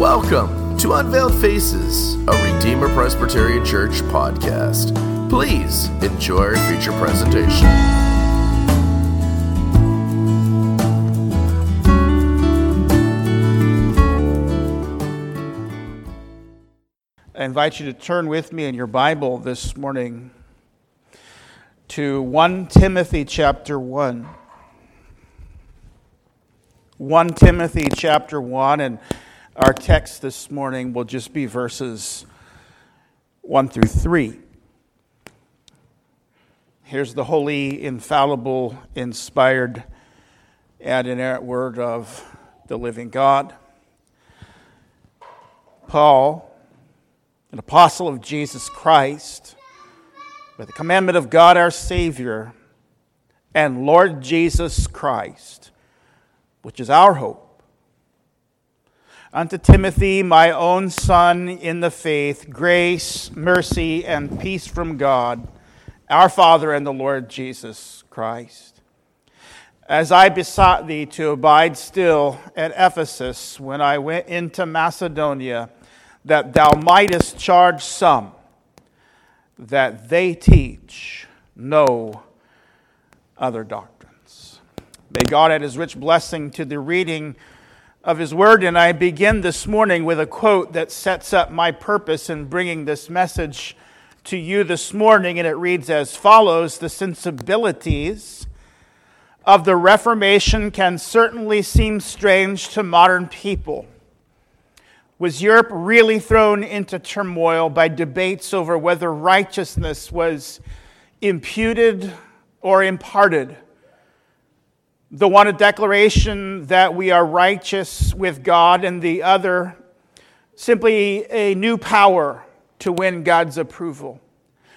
Welcome to Unveiled Faces, a Redeemer Presbyterian Church podcast. Please enjoy our feature presentation. I invite you to turn with me in your Bible this morning to 1 Timothy chapter 1. 1 Timothy chapter 1, and our text this morning will just be verses 1 through 3. Here's the holy, infallible, inspired, and inerrant word of the living God. Paul, an apostle of Jesus Christ, by the commandment of God our Savior and Lord Jesus Christ, which is our hope. Unto Timothy, my own son in the faith, grace, mercy, and peace from God, our Father and the Lord Jesus Christ. As I besought thee to abide still at Ephesus when I went into Macedonia, that thou mightest charge some that they teach no other doctrines. May God add his rich blessing to the reading of his word. And I begin this morning with a quote that sets up my purpose in bringing this message to you this morning. And it reads as follows The sensibilities of the Reformation can certainly seem strange to modern people. Was Europe really thrown into turmoil by debates over whether righteousness was imputed or imparted? The one a declaration that we are righteous with God, and the other simply a new power to win God's approval.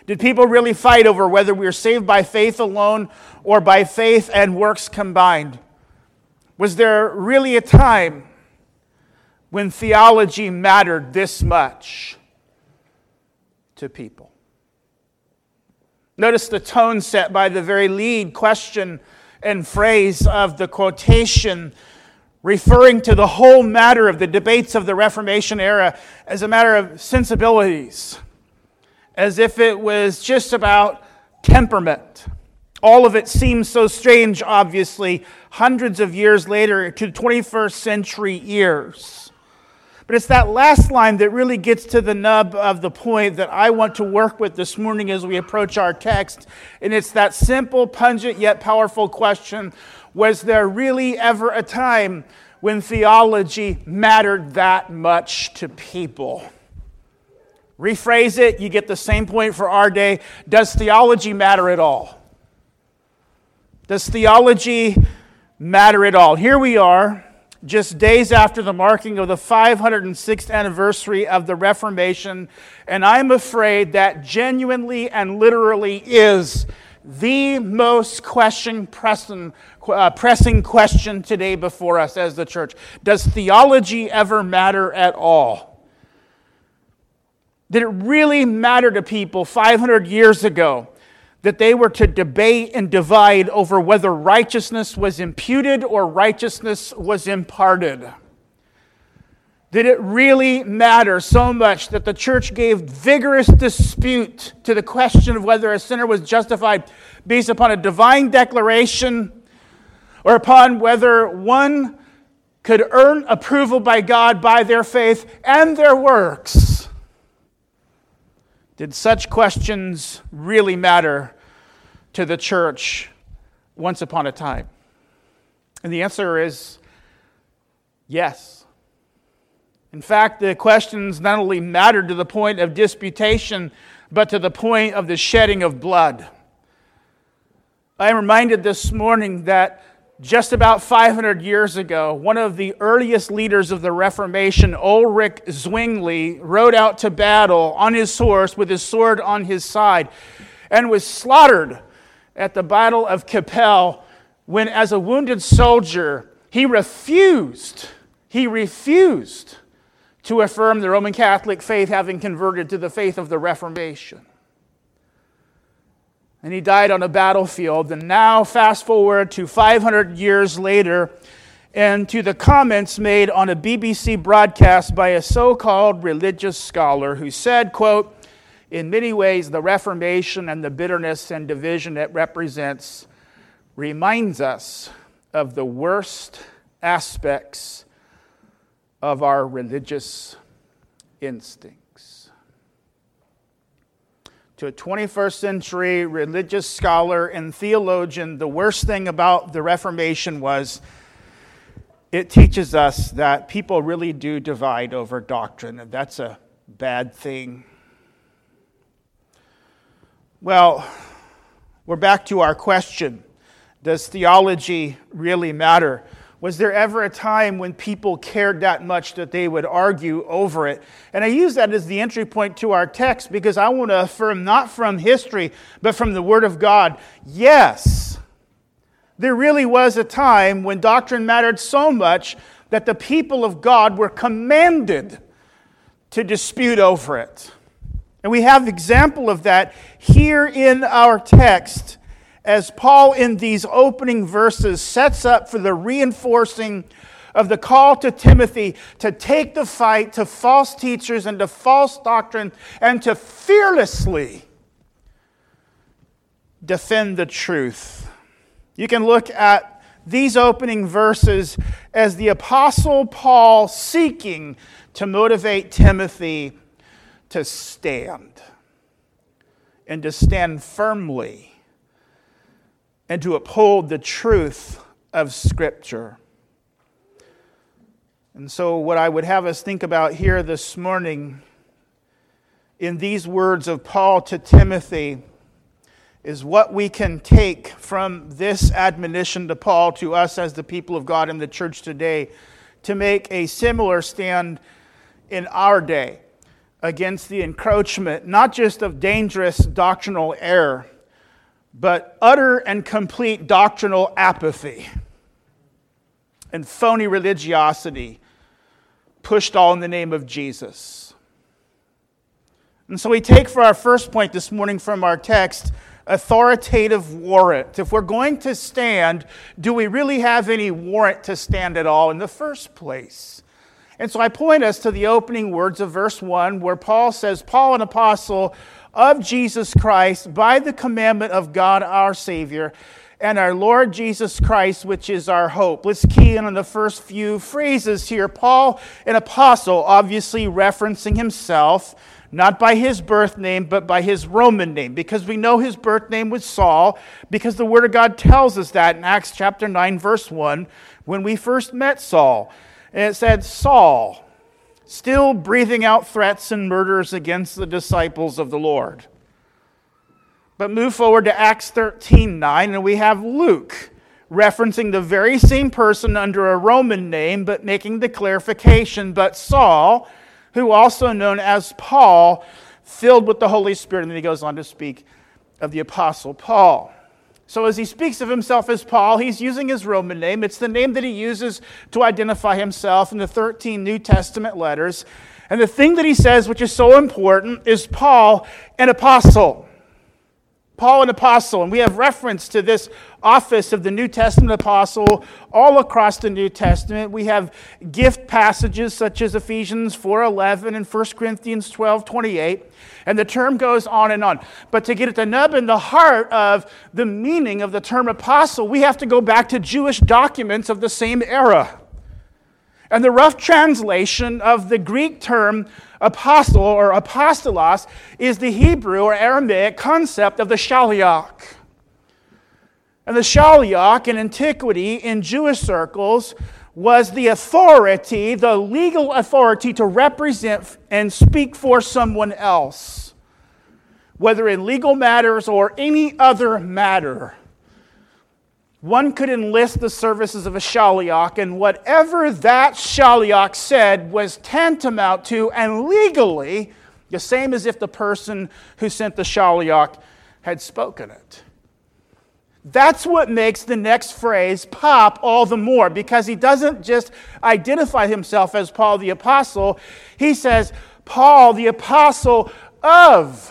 Did people really fight over whether we are saved by faith alone or by faith and works combined? Was there really a time when theology mattered this much to people. Notice the tone set by the very lead question and phrase of the quotation, referring to the whole matter of the debates of the Reformation era as a matter of sensibilities, as if it was just about temperament. All of it seems so strange, obviously, hundreds of years later to 21st century ears. But it's that last line that really gets to the nub of the point that I want to work with this morning as we approach our text. And it's that simple, pungent, yet powerful question Was there really ever a time when theology mattered that much to people? Rephrase it, you get the same point for our day. Does theology matter at all? Does theology matter at all? Here we are just days after the marking of the 506th anniversary of the Reformation, and I'm afraid that genuinely and literally is the most question pressing, uh, pressing question today before us as the church. Does theology ever matter at all? Did it really matter to people 500 years ago that they were to debate and divide over whether righteousness was imputed or righteousness was imparted. Did it really matter so much that the church gave vigorous dispute to the question of whether a sinner was justified based upon a divine declaration or upon whether one could earn approval by God by their faith and their works? Did such questions really matter to the church once upon a time? And the answer is yes. In fact, the questions not only mattered to the point of disputation, but to the point of the shedding of blood. I am reminded this morning that just about 500 years ago, one of the earliest leaders of the Reformation, Ulrich Zwingli, rode out to battle on his horse with his sword on his side and was slaughtered at the Battle of Kappel when, as a wounded soldier, he refused, he refused to affirm the Roman Catholic faith, having converted to the faith of the Reformation and he died on a battlefield. And now, fast forward to 500 years later, and to the comments made on a BBC broadcast by a so-called religious scholar who said, quote, in many ways the Reformation and the bitterness and division it represents reminds us of the worst aspects of our religious instincts. To a 21st century religious scholar and theologian, the worst thing about the Reformation was it teaches us that people really do divide over doctrine, and that's a bad thing. Well, we're back to our question Does theology really matter? Was there ever a time when people cared that much that they would argue over it? And I use that as the entry point to our text because I want to affirm, not from history, but from the Word of God, yes, there really was a time when doctrine mattered so much that the people of God were commanded to dispute over it. And we have example of that here in our text as Paul in these opening verses sets up for the reinforcing of the call to Timothy to take the fight to false teachers and to false doctrine and to fearlessly defend the truth. You can look at these opening verses as the Apostle Paul seeking to motivate Timothy to stand and to stand firmly and to uphold the truth of Scripture. And so, what I would have us think about here this morning in these words of Paul to Timothy is what we can take from this admonition to Paul to us as the people of God in the church today to make a similar stand in our day against the encroachment, not just of dangerous doctrinal error, but utter and complete doctrinal apathy and phony religiosity pushed all in the name of Jesus. And so we take for our first point this morning from our text authoritative warrant. If we're going to stand, do we really have any warrant to stand at all in the first place? And so I point us to the opening words of verse 1, where Paul says, Paul, an apostle of Jesus Christ, by the commandment of God our Savior, and our Lord Jesus Christ, which is our hope. Let's key in on the first few phrases here. Paul, an apostle, obviously referencing himself not by his birth name, but by his Roman name, because we know his birth name was Saul, because the Word of God tells us that in Acts chapter 9, verse 1, when we first met Saul. And it said, Saul, still breathing out threats and murders against the disciples of the Lord. But move forward to Acts 13, 9, and we have Luke referencing the very same person under a Roman name, but making the clarification, but Saul who also known as Paul, filled with the Holy Spirit. And then he goes on to speak of the Apostle Paul. So, as he speaks of himself as Paul, he's using his Roman name. It's the name that he uses to identify himself in the 13 New Testament letters. And the thing that he says, which is so important, is Paul, an apostle. Paul, an apostle. And we have reference to this office of the New Testament apostle all across the New Testament. We have gift passages such as Ephesians 4:11 and 1 Corinthians 12:28, and the term goes on and on. But to get at the nub and the heart of the meaning of the term apostle, we have to go back to Jewish documents of the same era. And the rough translation of the Greek term apostle or apostolos is the Hebrew or Aramaic concept of the shaliach. And the shaliach in antiquity, in Jewish circles, was the authority, the legal authority to represent and speak for someone else, whether in legal matters or any other matter. One could enlist the services of a shaliach, and whatever that shaliach said was tantamount to and legally the same as if the person who sent the shaliach had spoken it. That's what makes the next phrase pop all the more because he doesn't just identify himself as Paul the Apostle. He says, Paul the Apostle of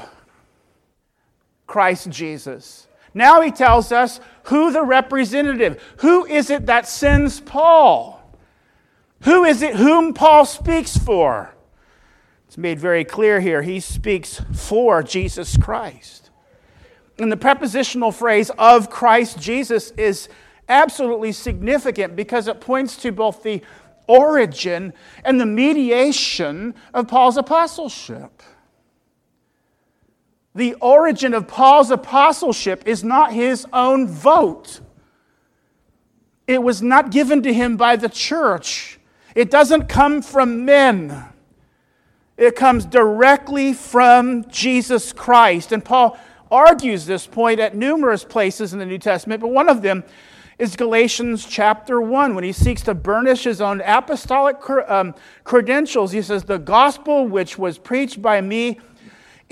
Christ Jesus. Now he tells us who the representative, who is it that sends Paul? Who is it whom Paul speaks for? It's made very clear here. He speaks for Jesus Christ. And the prepositional phrase of Christ Jesus is absolutely significant because it points to both the origin and the mediation of Paul's apostleship. The origin of Paul's apostleship is not his own vote. It was not given to him by the church. It doesn't come from men. It comes directly from Jesus Christ. And Paul argues this point at numerous places in the New Testament, but one of them is Galatians chapter 1 when he seeks to burnish his own apostolic um, credentials. He says, The gospel which was preached by me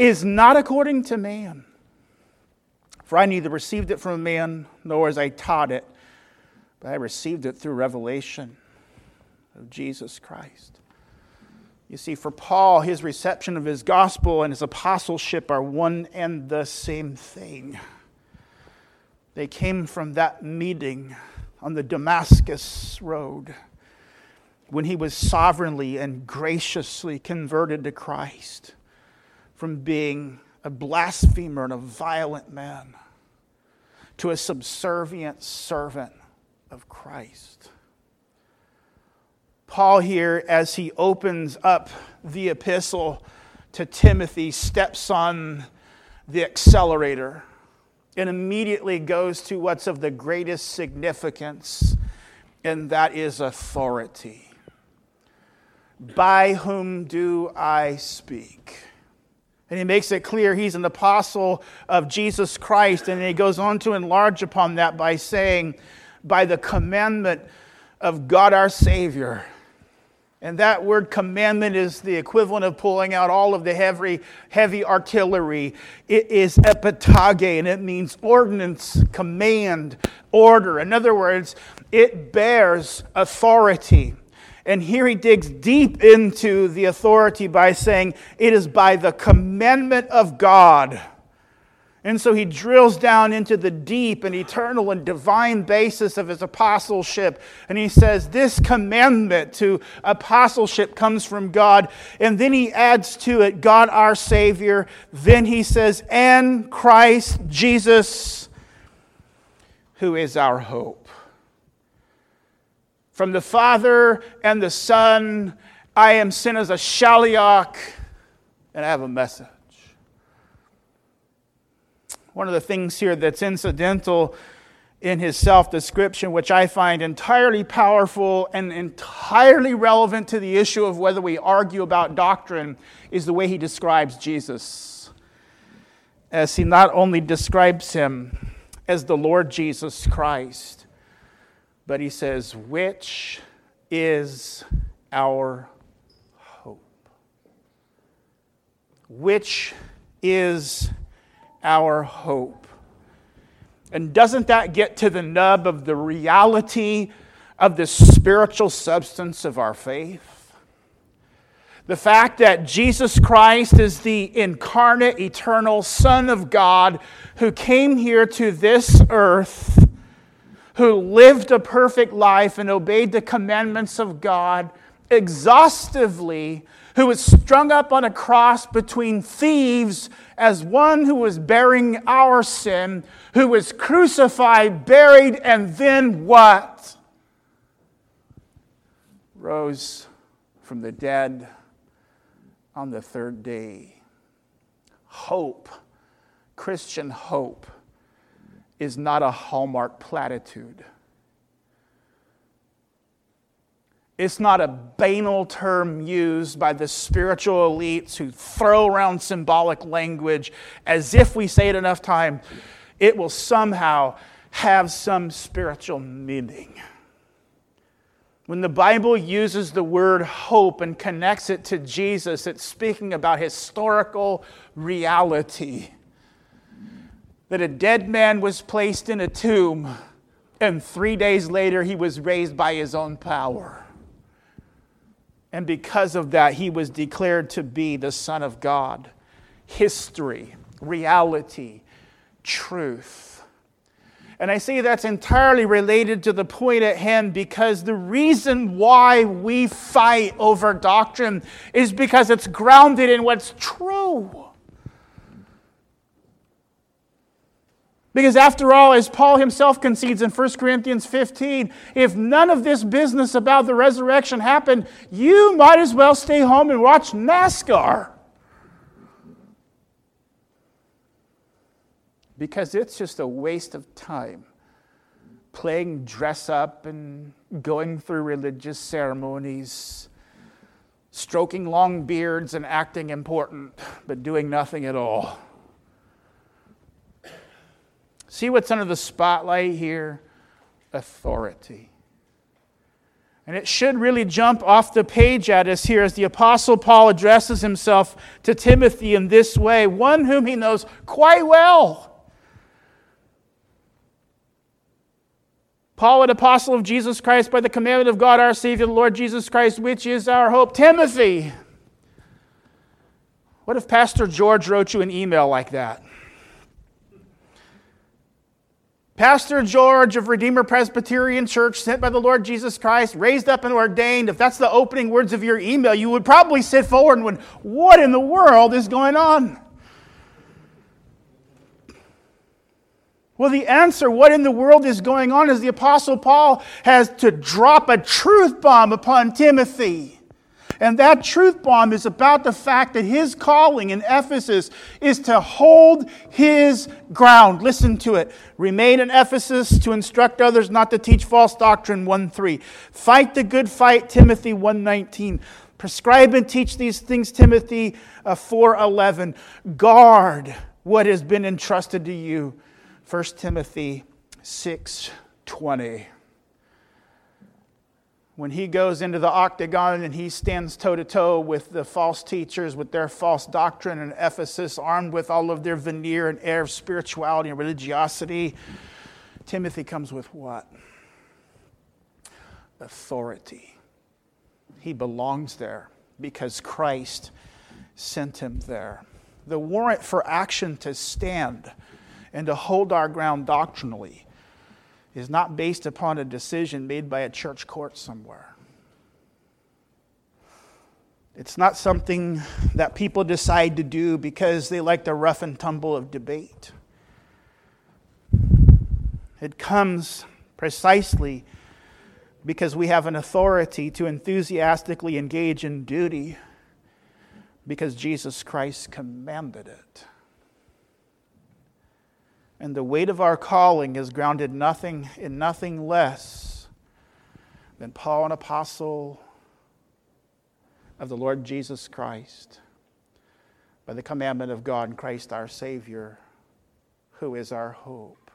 is not according to man. For I neither received it from man, nor as I taught it, but I received it through revelation of Jesus Christ. You see, for Paul, his reception of his gospel and his apostleship are one and the same thing. They came from that meeting on the Damascus Road when he was sovereignly and graciously converted to Christ from being a blasphemer and a violent man to a subservient servant of Christ. Paul, here, as he opens up the epistle to Timothy, steps on the accelerator and immediately goes to what's of the greatest significance, and that is authority. By whom do I speak? And he makes it clear he's an apostle of Jesus Christ. And he goes on to enlarge upon that by saying, by the commandment of God our Savior. And that word commandment is the equivalent of pulling out all of the heavy, heavy artillery. It is epitage, and it means ordinance, command, order. In other words, it bears authority. And here he digs deep into the authority by saying, It is by the commandment of God. And so he drills down into the deep and eternal and divine basis of his apostleship. And he says, This commandment to apostleship comes from God. And then he adds to it, God our Savior. Then he says, And Christ Jesus, who is our hope. From the Father and the Son, I am sent as a shaliach, and I have a message. One of the things here that's incidental in his self description, which I find entirely powerful and entirely relevant to the issue of whether we argue about doctrine, is the way he describes Jesus. As he not only describes him as the Lord Jesus Christ, but he says, which is our hope? Which is our hope? And doesn't that get to the nub of the reality of the spiritual substance of our faith? The fact that Jesus Christ is the incarnate, eternal Son of God who came here to this earth who lived a perfect life and obeyed the commandments of God exhaustively, who was strung up on a cross between thieves as one who was bearing our sin, who was crucified, buried, and then what? Rose from the dead on the third day. Hope, Christian hope is not a hallmark platitude. It's not a banal term used by the spiritual elites who throw around symbolic language as if we say it enough time, it will somehow have some spiritual meaning. When the Bible uses the word hope and connects it to Jesus, it's speaking about historical reality that a dead man was placed in a tomb, and three days later he was raised by his own power. And because of that, he was declared to be the Son of God. History, reality, truth. And I say that's entirely related to the point at hand because the reason why we fight over doctrine is because it's grounded in what's true. Because after all, as Paul himself concedes in 1 Corinthians 15, if none of this business about the resurrection happened, you might as well stay home and watch NASCAR. Because it's just a waste of time playing dress up and going through religious ceremonies, stroking long beards and acting important, but doing nothing at all. See what's under the spotlight here? Authority. And it should really jump off the page at us here as the Apostle Paul addresses himself to Timothy in this way, one whom he knows quite well. Paul, an apostle of Jesus Christ, by the commandment of God our Savior, the Lord Jesus Christ, which is our hope. Timothy. What if Pastor George wrote you an email like that? Pastor George of Redeemer Presbyterian Church, sent by the Lord Jesus Christ, raised up and ordained, if that's the opening words of your email, you would probably sit forward and wonder, what in the world is going on? Well, the answer, what in the world is going on, is the Apostle Paul has to drop a truth bomb upon Timothy. And that truth bomb is about the fact that his calling in Ephesus is to hold his ground. Listen to it. Remain in Ephesus to instruct others not to teach false doctrine 1 3. Fight the good fight, Timothy 1 19. Prescribe and teach these things, Timothy uh, 4 11. Guard what has been entrusted to you, 1 Timothy 6 20 when he goes into the octagon and he stands toe to toe with the false teachers, with their false doctrine in Ephesus, armed with all of their veneer and air of spirituality and religiosity, Timothy comes with what? Authority. He belongs there because Christ sent him there. The warrant for action to stand and to hold our ground doctrinally is not based upon a decision made by a church court somewhere. It's not something that people decide to do because they like the rough and tumble of debate. It comes precisely because we have an authority to enthusiastically engage in duty because Jesus Christ commanded it. And the weight of our calling is grounded nothing in nothing less than Paul, an apostle of the Lord Jesus Christ, by the commandment of God and Christ our Savior, who is our hope.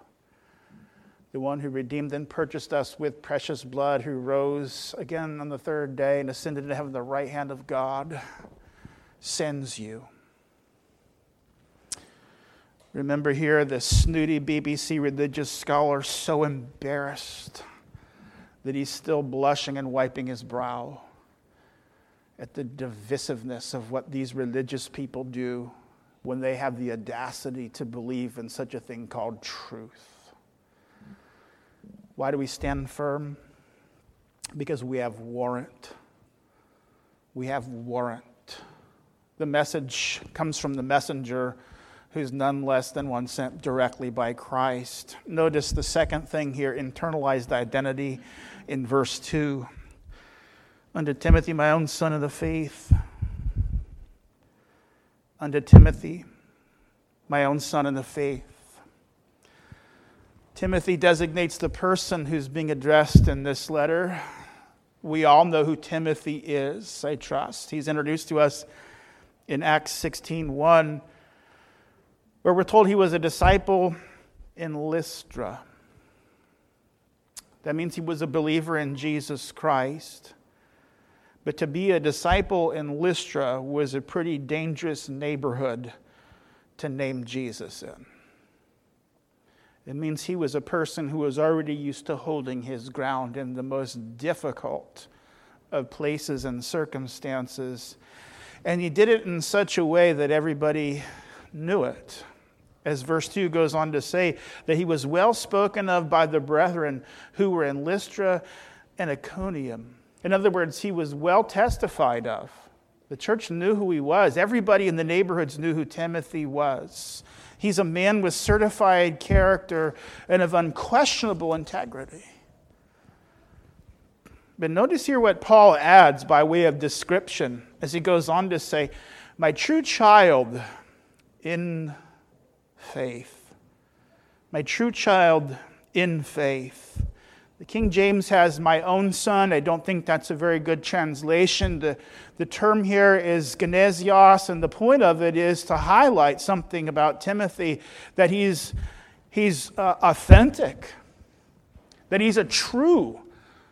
The one who redeemed and purchased us with precious blood, who rose again on the third day and ascended to heaven, the right hand of God, sends you Remember here the snooty BBC religious scholar so embarrassed that he's still blushing and wiping his brow at the divisiveness of what these religious people do when they have the audacity to believe in such a thing called truth. Why do we stand firm? Because we have warrant. We have warrant. The message comes from the messenger who's none less than one sent directly by Christ. Notice the second thing here internalized identity in verse 2. Unto Timothy, my own son of the faith. Unto Timothy, my own son in the faith. Timothy designates the person who's being addressed in this letter. We all know who Timothy is, I trust. He's introduced to us in Acts 16 1 where we're told he was a disciple in Lystra. That means he was a believer in Jesus Christ. But to be a disciple in Lystra was a pretty dangerous neighborhood to name Jesus in. It means he was a person who was already used to holding his ground in the most difficult of places and circumstances. And he did it in such a way that everybody knew it. As verse 2 goes on to say, that he was well spoken of by the brethren who were in Lystra and Iconium. In other words, he was well testified of. The church knew who he was. Everybody in the neighborhoods knew who Timothy was. He's a man with certified character and of unquestionable integrity. But notice here what Paul adds by way of description as he goes on to say, My true child in faith. My true child in faith. The King James has my own son. I don't think that's a very good translation. The, the term here is genesios, and the point of it is to highlight something about Timothy that he's, he's uh, authentic, that he's a true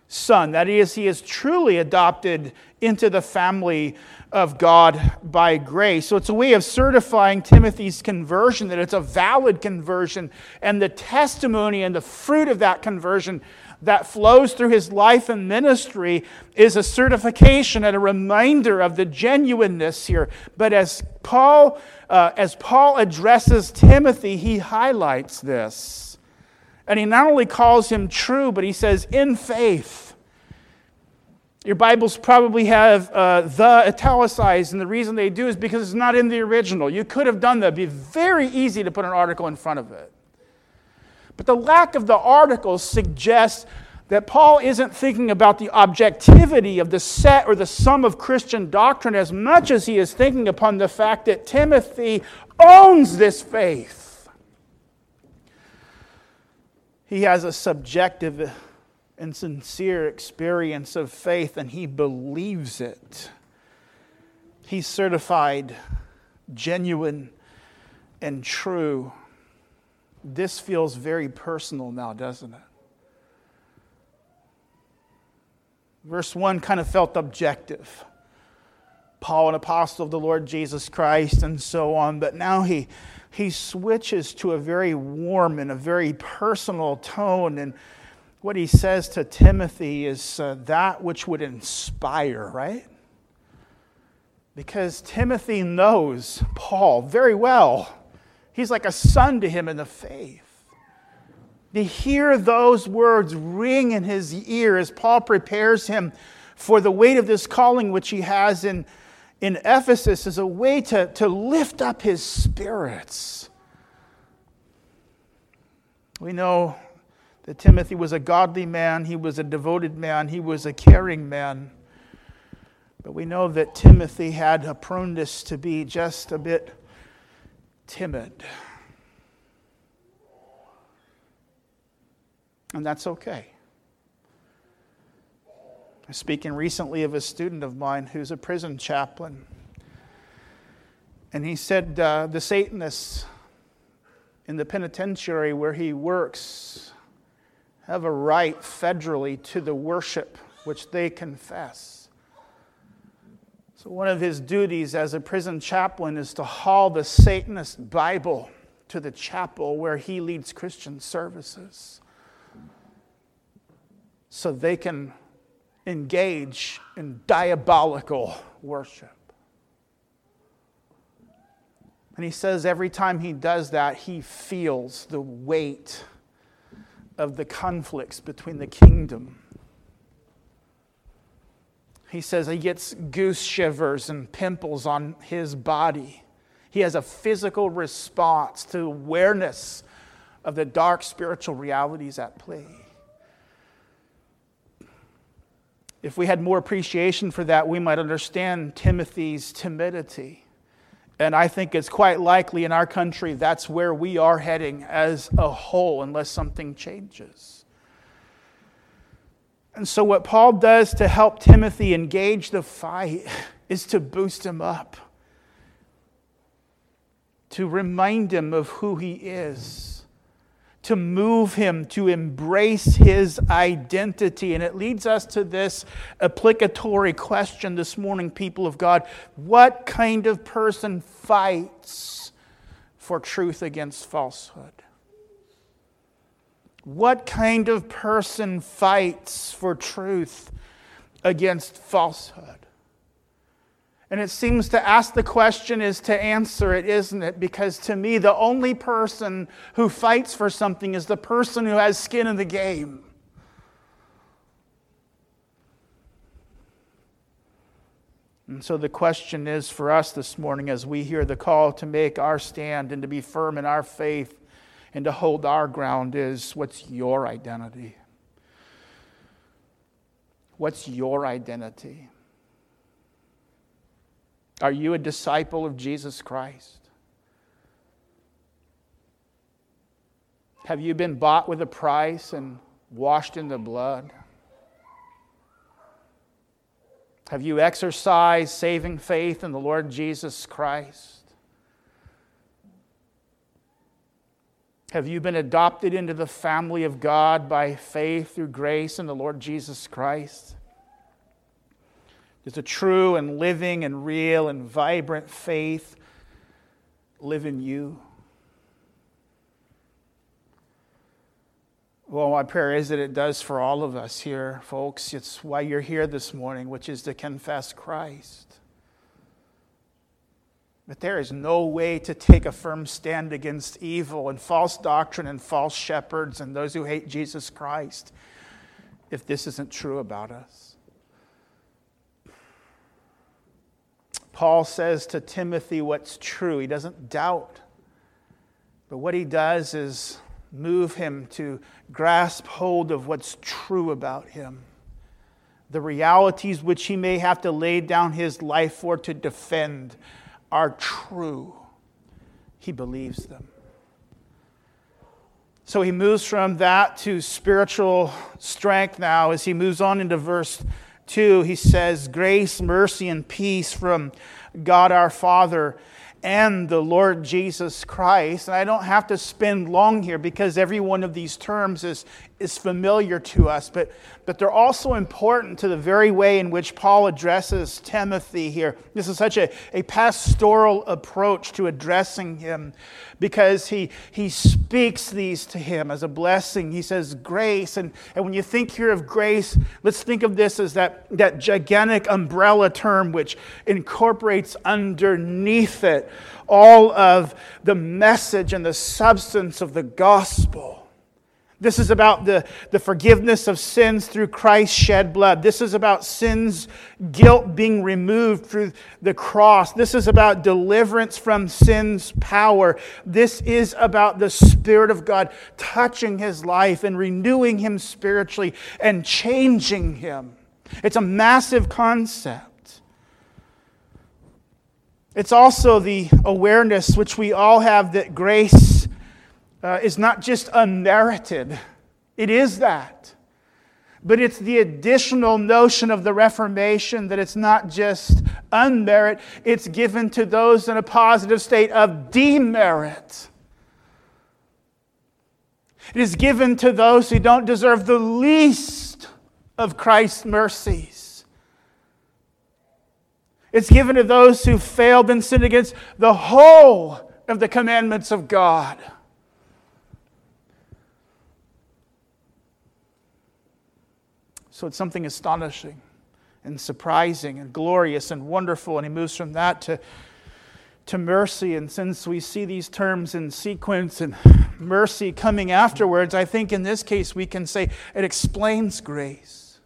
son. That is, he is truly adopted into the family of God by grace. So it's a way of certifying Timothy's conversion, that it's a valid conversion, and the testimony and the fruit of that conversion that flows through his life and ministry is a certification and a reminder of the genuineness here. But as Paul, uh, as Paul addresses Timothy, he highlights this. And he not only calls him true, but he says, in faith. Your Bibles probably have uh, the italicized, and the reason they do is because it's not in the original. You could have done that. It'd be very easy to put an article in front of it. But the lack of the article suggests that Paul isn't thinking about the objectivity of the set or the sum of Christian doctrine as much as he is thinking upon the fact that Timothy owns this faith. He has a subjective and sincere experience of faith and he believes it. He's certified, genuine, and true. This feels very personal now, doesn't it? Verse 1 kind of felt objective. Paul, an apostle of the Lord Jesus Christ, and so on. But now he, he switches to a very warm and a very personal tone. And what he says to Timothy is uh, that which would inspire, right? Because Timothy knows Paul very well. He's like a son to him in the faith. To hear those words ring in his ear as Paul prepares him for the weight of this calling which he has in, in Ephesus is a way to, to lift up his spirits. We know that Timothy was a godly man, he was a devoted man, he was a caring man. But we know that Timothy had a proneness to be just a bit timid. And that's okay. I was speaking recently of a student of mine who's a prison chaplain. And he said uh, the Satanists in the penitentiary where he works have a right federally to the worship which they confess. So, one of his duties as a prison chaplain is to haul the Satanist Bible to the chapel where he leads Christian services so they can engage in diabolical worship. And he says every time he does that, he feels the weight of the conflicts between the kingdom. He says he gets goose shivers and pimples on his body. He has a physical response to awareness of the dark spiritual realities at play. If we had more appreciation for that, we might understand Timothy's timidity. And I think it's quite likely in our country that's where we are heading as a whole, unless something changes. And so, what Paul does to help Timothy engage the fight is to boost him up, to remind him of who he is to move him to embrace his identity. And it leads us to this applicatory question this morning, people of God. What kind of person fights for truth against falsehood? What kind of person fights for truth against falsehood? And it seems to ask the question is to answer it, isn't it? Because to me, the only person who fights for something is the person who has skin in the game. And so the question is for us this morning as we hear the call to make our stand and to be firm in our faith and to hold our ground is what's your identity? What's your identity? Are you a disciple of Jesus Christ? Have you been bought with a price and washed in the blood? Have you exercised saving faith in the Lord Jesus Christ? Have you been adopted into the family of God by faith through grace in the Lord Jesus Christ? Does a true and living and real and vibrant faith live in you? Well, my prayer is that it does for all of us here, folks. It's why you're here this morning, which is to confess Christ. But there is no way to take a firm stand against evil and false doctrine and false shepherds and those who hate Jesus Christ if this isn't true about us. Paul says to Timothy what's true. He doesn't doubt. But what he does is move him to grasp hold of what's true about him. The realities which he may have to lay down his life for to defend are true. He believes them. So he moves from that to spiritual strength now as he moves on into verse 2, he says, Grace, mercy, and peace from God our Father and the Lord Jesus Christ. And I don't have to spend long here because every one of these terms is, is familiar to us, but, but they're also important to the very way in which Paul addresses Timothy here. This is such a, a pastoral approach to addressing him because he, he speaks these to him as a blessing. He says grace. And, and when you think here of grace, let's think of this as that, that gigantic umbrella term which incorporates underneath it all of the message and the substance of the gospel. This is about the, the forgiveness of sins through Christ's shed blood. This is about sin's guilt being removed through the cross. This is about deliverance from sin's power. This is about the Spirit of God touching his life and renewing him spiritually and changing him. It's a massive concept. It's also the awareness which we all have that grace uh, is not just unmerited, it is that. But it's the additional notion of the Reformation that it's not just unmerit, it's given to those in a positive state of demerit. It is given to those who don't deserve the least of Christ's mercies. It's given to those who failed and sinned against the whole of the commandments of God. So it's something astonishing and surprising and glorious and wonderful. And he moves from that to, to mercy. And since we see these terms in sequence and mercy coming afterwards, I think in this case we can say it explains grace.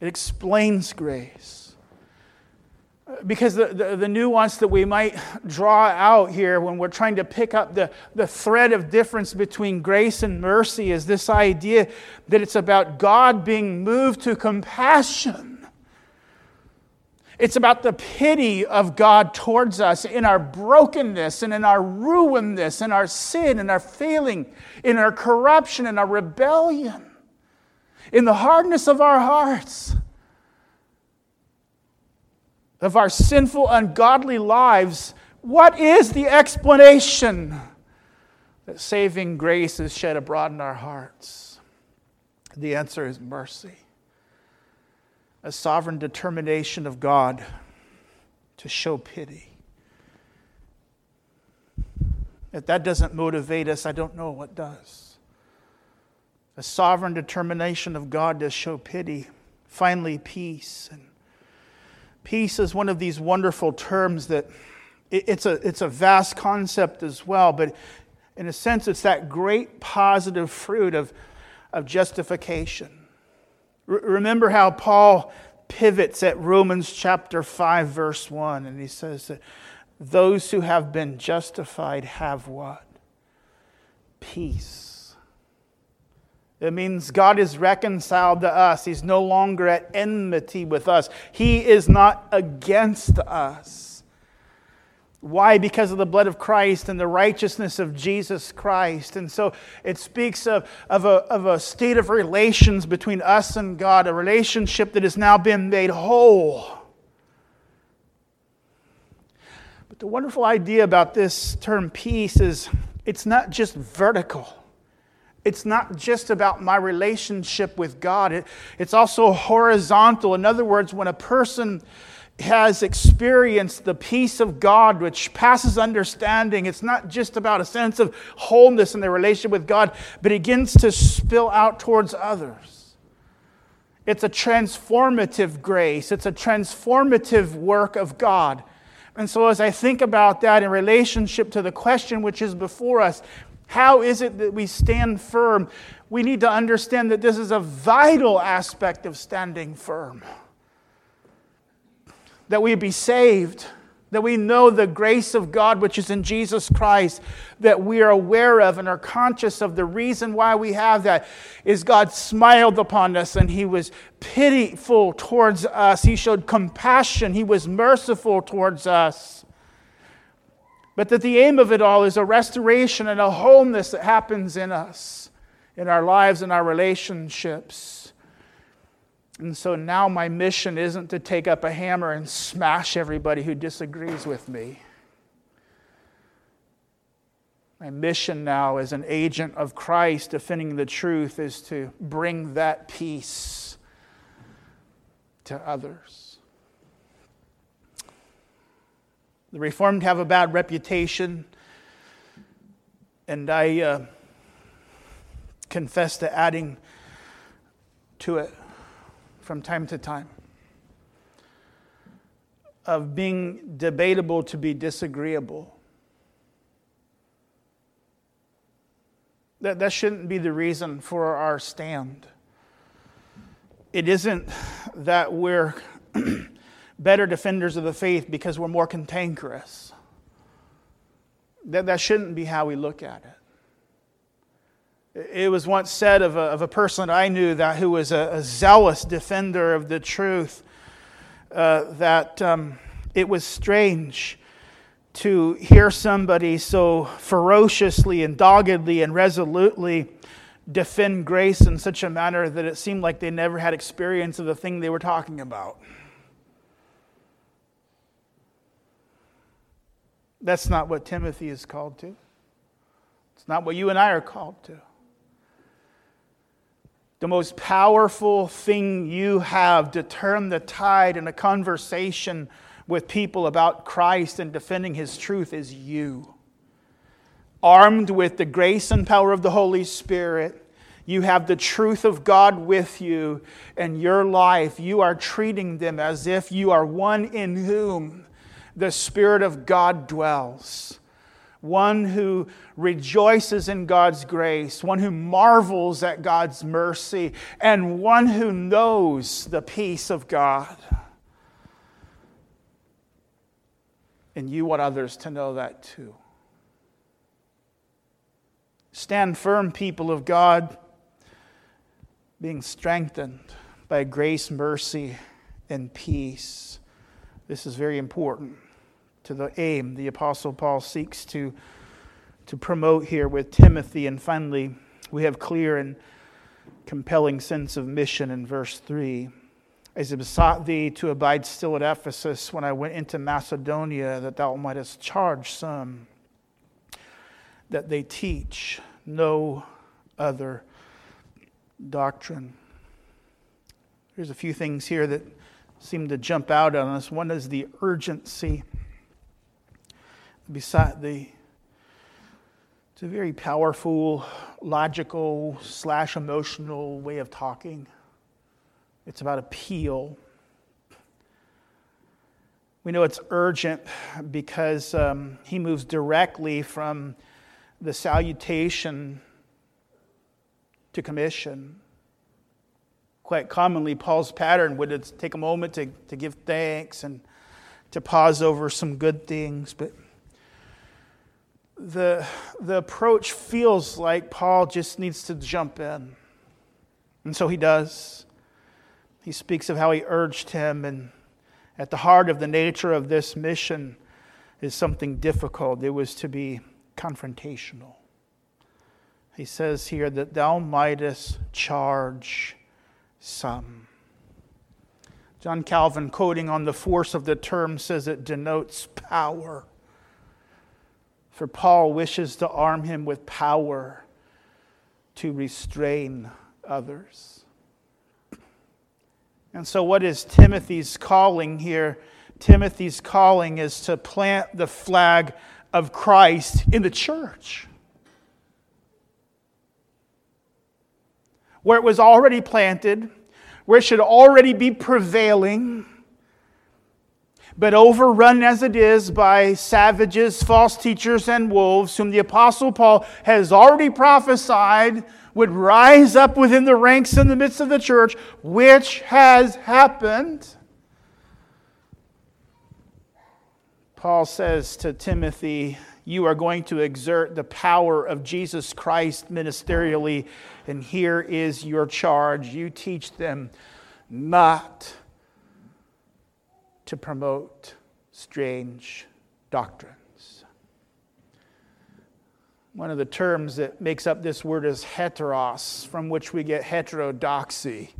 It explains grace because the, the, the, nuance that we might draw out here when we're trying to pick up the, the thread of difference between grace and mercy is this idea that it's about God being moved to compassion. It's about the pity of God towards us in our brokenness and in our ruinedness, in our sin, and our failing, in our corruption, and our rebellion, in the hardness of our hearts of our sinful, ungodly lives, what is the explanation that saving grace is shed abroad in our hearts? The answer is mercy. A sovereign determination of God to show pity. If that doesn't motivate us, I don't know what does. A sovereign determination of God to show pity. Finally, peace. And Peace is one of these wonderful terms that it's a, it's a vast concept as well, but in a sense, it's that great positive fruit of, of justification. R- remember how Paul pivots at Romans chapter 5, verse 1, and he says that those who have been justified have what? Peace. It means God is reconciled to us. He's no longer at enmity with us. He is not against us. Why? Because of the blood of Christ and the righteousness of Jesus Christ. And so it speaks of, of, a, of a state of relations between us and God, a relationship that has now been made whole. But the wonderful idea about this term peace is it's not just vertical. It's not just about my relationship with God. It, it's also horizontal. In other words, when a person has experienced the peace of God which passes understanding, it's not just about a sense of wholeness in their relationship with God, but begins to spill out towards others. It's a transformative grace, it's a transformative work of God. And so, as I think about that in relationship to the question which is before us, how is it that we stand firm? We need to understand that this is a vital aspect of standing firm that we be saved, that we know the grace of God which is in Jesus Christ, that we are aware of and are conscious of the reason why we have that is God smiled upon us and He was pitiful towards us. He showed compassion, He was merciful towards us. But that the aim of it all is a restoration and a wholeness that happens in us, in our lives and our relationships. And so now my mission isn't to take up a hammer and smash everybody who disagrees with me. My mission now as an agent of Christ defending the truth is to bring that peace to others. The Reformed have a bad reputation, and I uh, confess to adding to it from time to time of being debatable to be disagreeable. That, that shouldn't be the reason for our stand. It isn't that we're better defenders of the faith because we're more cantankerous. That, that shouldn't be how we look at it. It was once said of a, of a person I knew that who was a, a zealous defender of the truth uh, that um, it was strange to hear somebody so ferociously and doggedly and resolutely defend grace in such a manner that it seemed like they never had experience of the thing they were talking about. That's not what Timothy is called to. It's not what you and I are called to the most powerful thing you have to turn the tide in a conversation with people about Christ and defending his truth is you. Armed with the grace and power of the Holy Spirit, you have the truth of God with you, and your life, you are treating them as if you are one in whom the Spirit of God dwells one who rejoices in God's grace, one who marvels at God's mercy, and one who knows the peace of God. And you want others to know that too. Stand firm, people of God, being strengthened by grace, mercy, and peace. This is very important to the aim the Apostle Paul seeks to, to promote here with Timothy. And finally, we have clear and compelling sense of mission in verse 3. As I besought thee to abide still at Ephesus when I went into Macedonia, that thou mightest charge some that they teach no other doctrine. There's a few things here that seem to jump out on us. One is the urgency beside the it's a very powerful, logical slash emotional way of talking. It's about appeal. We know it's urgent because um, he moves directly from the salutation to commission. Quite commonly, Paul's pattern would take a moment to, to give thanks and to pause over some good things, but the, the approach feels like Paul just needs to jump in. And so he does. He speaks of how he urged him and at the heart of the nature of this mission is something difficult. It was to be confrontational. He says here that thou mightest charge some. John Calvin, quoting on the force of the term, says it denotes power. For Paul wishes to arm him with power to restrain others. And so, what is Timothy's calling here? Timothy's calling is to plant the flag of Christ in the church. Where it was already planted, where it should already be prevailing, but overrun as it is by savages, false teachers, and wolves, whom the Apostle Paul has already prophesied would rise up within the ranks in the midst of the church, which has happened. Paul says to Timothy, You are going to exert the power of Jesus Christ ministerially, and here is your charge. You teach them not to promote strange doctrines. One of the terms that makes up this word is heteros, from which we get heterodoxy.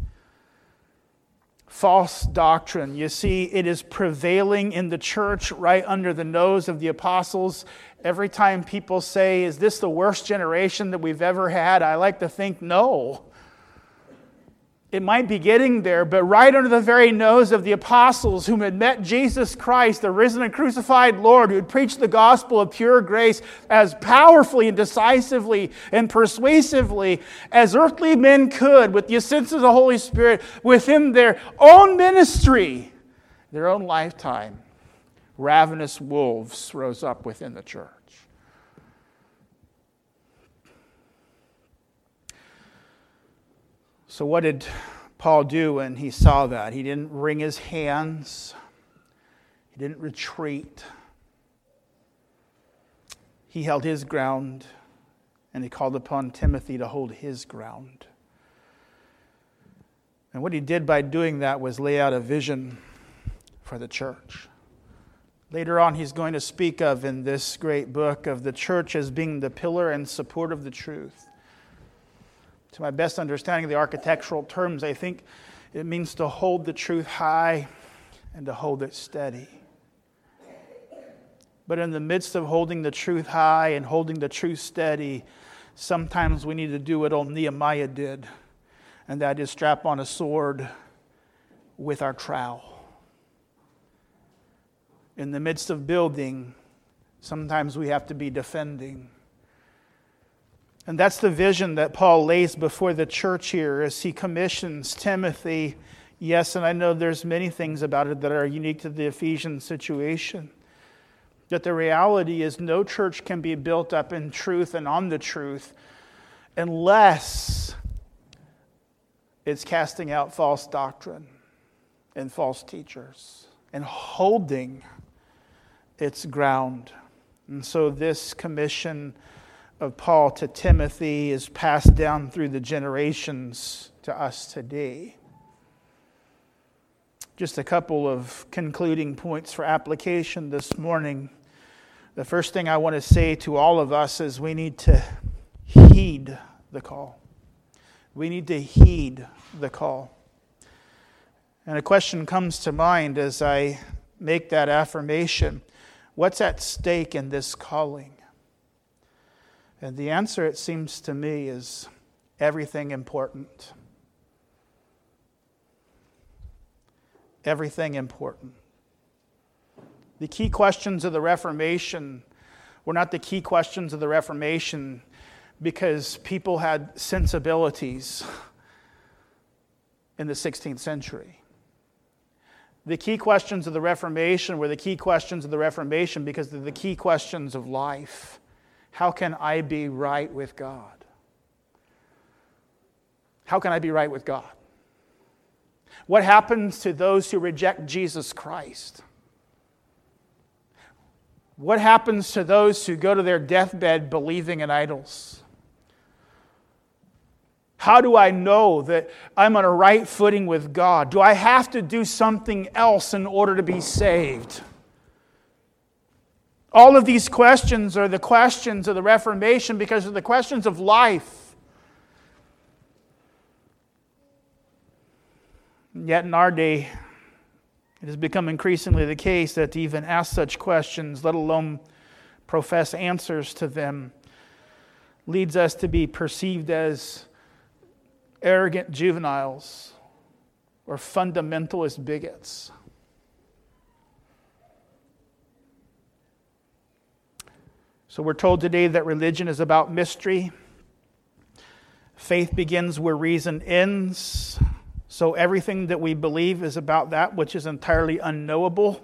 False doctrine. You see, it is prevailing in the church right under the nose of the apostles. Every time people say, Is this the worst generation that we've ever had? I like to think, No it might be getting there, but right under the very nose of the apostles whom had met Jesus Christ, the risen and crucified Lord, who had preached the gospel of pure grace as powerfully and decisively and persuasively as earthly men could, with the assistance of the Holy Spirit, within their own ministry, their own lifetime, ravenous wolves rose up within the church. So, what did Paul do when he saw that? He didn't wring his hands, he didn't retreat. He held his ground, and he called upon Timothy to hold his ground. And what he did by doing that was lay out a vision for the church. Later on, he's going to speak of in this great book of the church as being the pillar and support of the truth to my best understanding of the architectural terms, I think it means to hold the truth high and to hold it steady. But in the midst of holding the truth high and holding the truth steady, sometimes we need to do what old Nehemiah did, and that is strap on a sword with our trowel. In the midst of building, sometimes we have to be defending. And that's the vision that Paul lays before the church here as he commissions Timothy. Yes, and I know there's many things about it that are unique to the Ephesian situation. That the reality is no church can be built up in truth and on the truth unless it's casting out false doctrine and false teachers and holding its ground. And so this commission of Paul to Timothy is passed down through the generations to us today. Just a couple of concluding points for application this morning. The first thing I want to say to all of us is we need to heed the call. We need to heed the call. And a question comes to mind as I make that affirmation What's at stake in this calling? And the answer, it seems to me, is everything important. Everything important. The key questions of the Reformation were not the key questions of the Reformation because people had sensibilities in the 16th century. The key questions of the Reformation were the key questions of the Reformation because they're the key questions of life. How can I be right with God? How can I be right with God? What happens to those who reject Jesus Christ? What happens to those who go to their deathbed believing in idols? How do I know that I'm on a right footing with God? Do I have to do something else in order to be saved? All of these questions are the questions of the Reformation because they're the questions of life. Yet in our day, it has become increasingly the case that to even ask such questions, let alone profess answers to them, leads us to be perceived as arrogant juveniles or fundamentalist bigots. So we're told today that religion is about mystery. Faith begins where reason ends. So everything that we believe is about that which is entirely unknowable.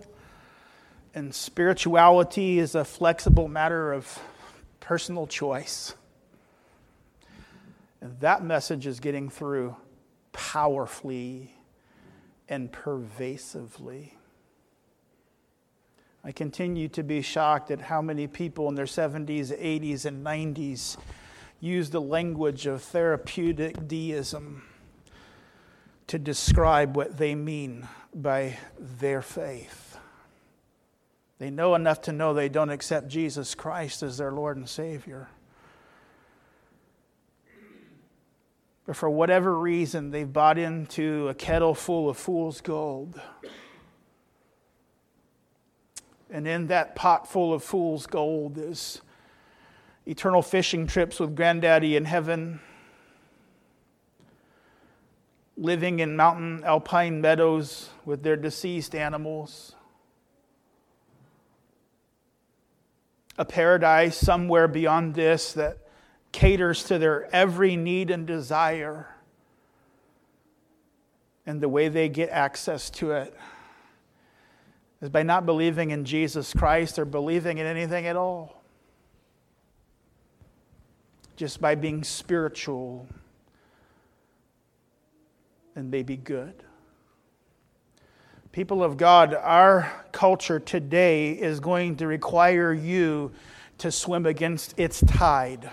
And spirituality is a flexible matter of personal choice. And that message is getting through powerfully and pervasively. I continue to be shocked at how many people in their 70s, 80s, and 90s use the language of therapeutic deism to describe what they mean by their faith. They know enough to know they don't accept Jesus Christ as their Lord and Savior. But for whatever reason, they've bought into a kettle full of fool's gold. And in that pot full of fool's gold is eternal fishing trips with granddaddy in heaven, living in mountain alpine meadows with their deceased animals, a paradise somewhere beyond this that caters to their every need and desire. And the way they get access to it is by not believing in Jesus Christ or believing in anything at all. Just by being spiritual and maybe good. People of God, our culture today is going to require you to swim against its tide.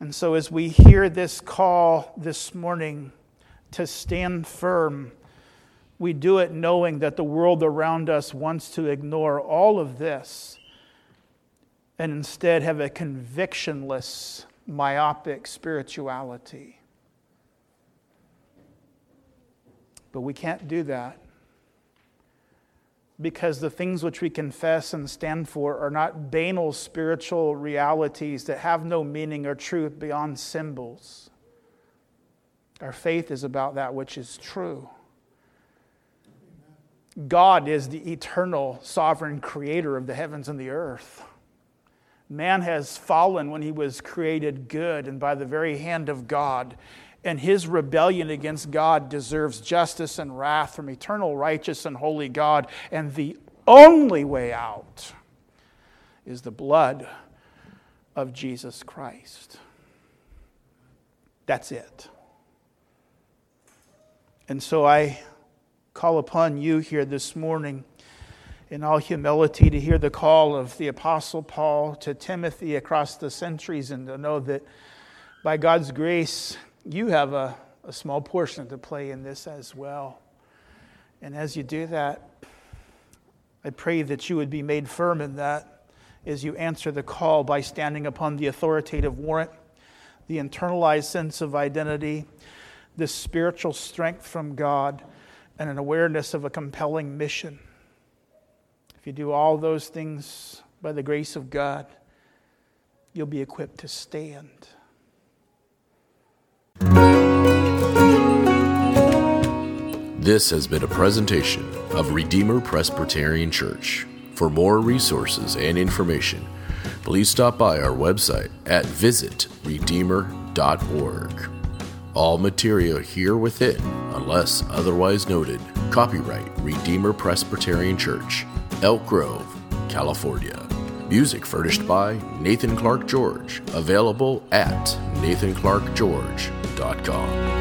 And so, as we hear this call this morning to stand firm, we do it knowing that the world around us wants to ignore all of this and instead have a convictionless, myopic spirituality. But we can't do that because the things which we confess and stand for are not banal spiritual realities that have no meaning or truth beyond symbols. Our faith is about that which is true. God is the eternal, sovereign creator of the heavens and the earth. Man has fallen when he was created good, and by the very hand of God, and his rebellion against God deserves justice and wrath from eternal, righteous, and holy God. And the only way out is the blood of Jesus Christ. That's it. And so I call upon you here this morning in all humility to hear the call of the Apostle Paul to Timothy across the centuries and to know that by God's grace, you have a, a small portion to play in this as well. And as you do that, I pray that you would be made firm in that as you answer the call by standing upon the authoritative warrant, the internalized sense of identity, the spiritual strength from God, and an awareness of a compelling mission. If you do all those things by the grace of God, you'll be equipped to stand. This has been a presentation of Redeemer Presbyterian Church. For more resources and information, please stop by our website at visitredeemer.org. All material here within unless otherwise noted. Copyright Redeemer Presbyterian Church, Elk Grove, California. Music furnished by Nathan Clark George, available at nathanclarkgeorge.com.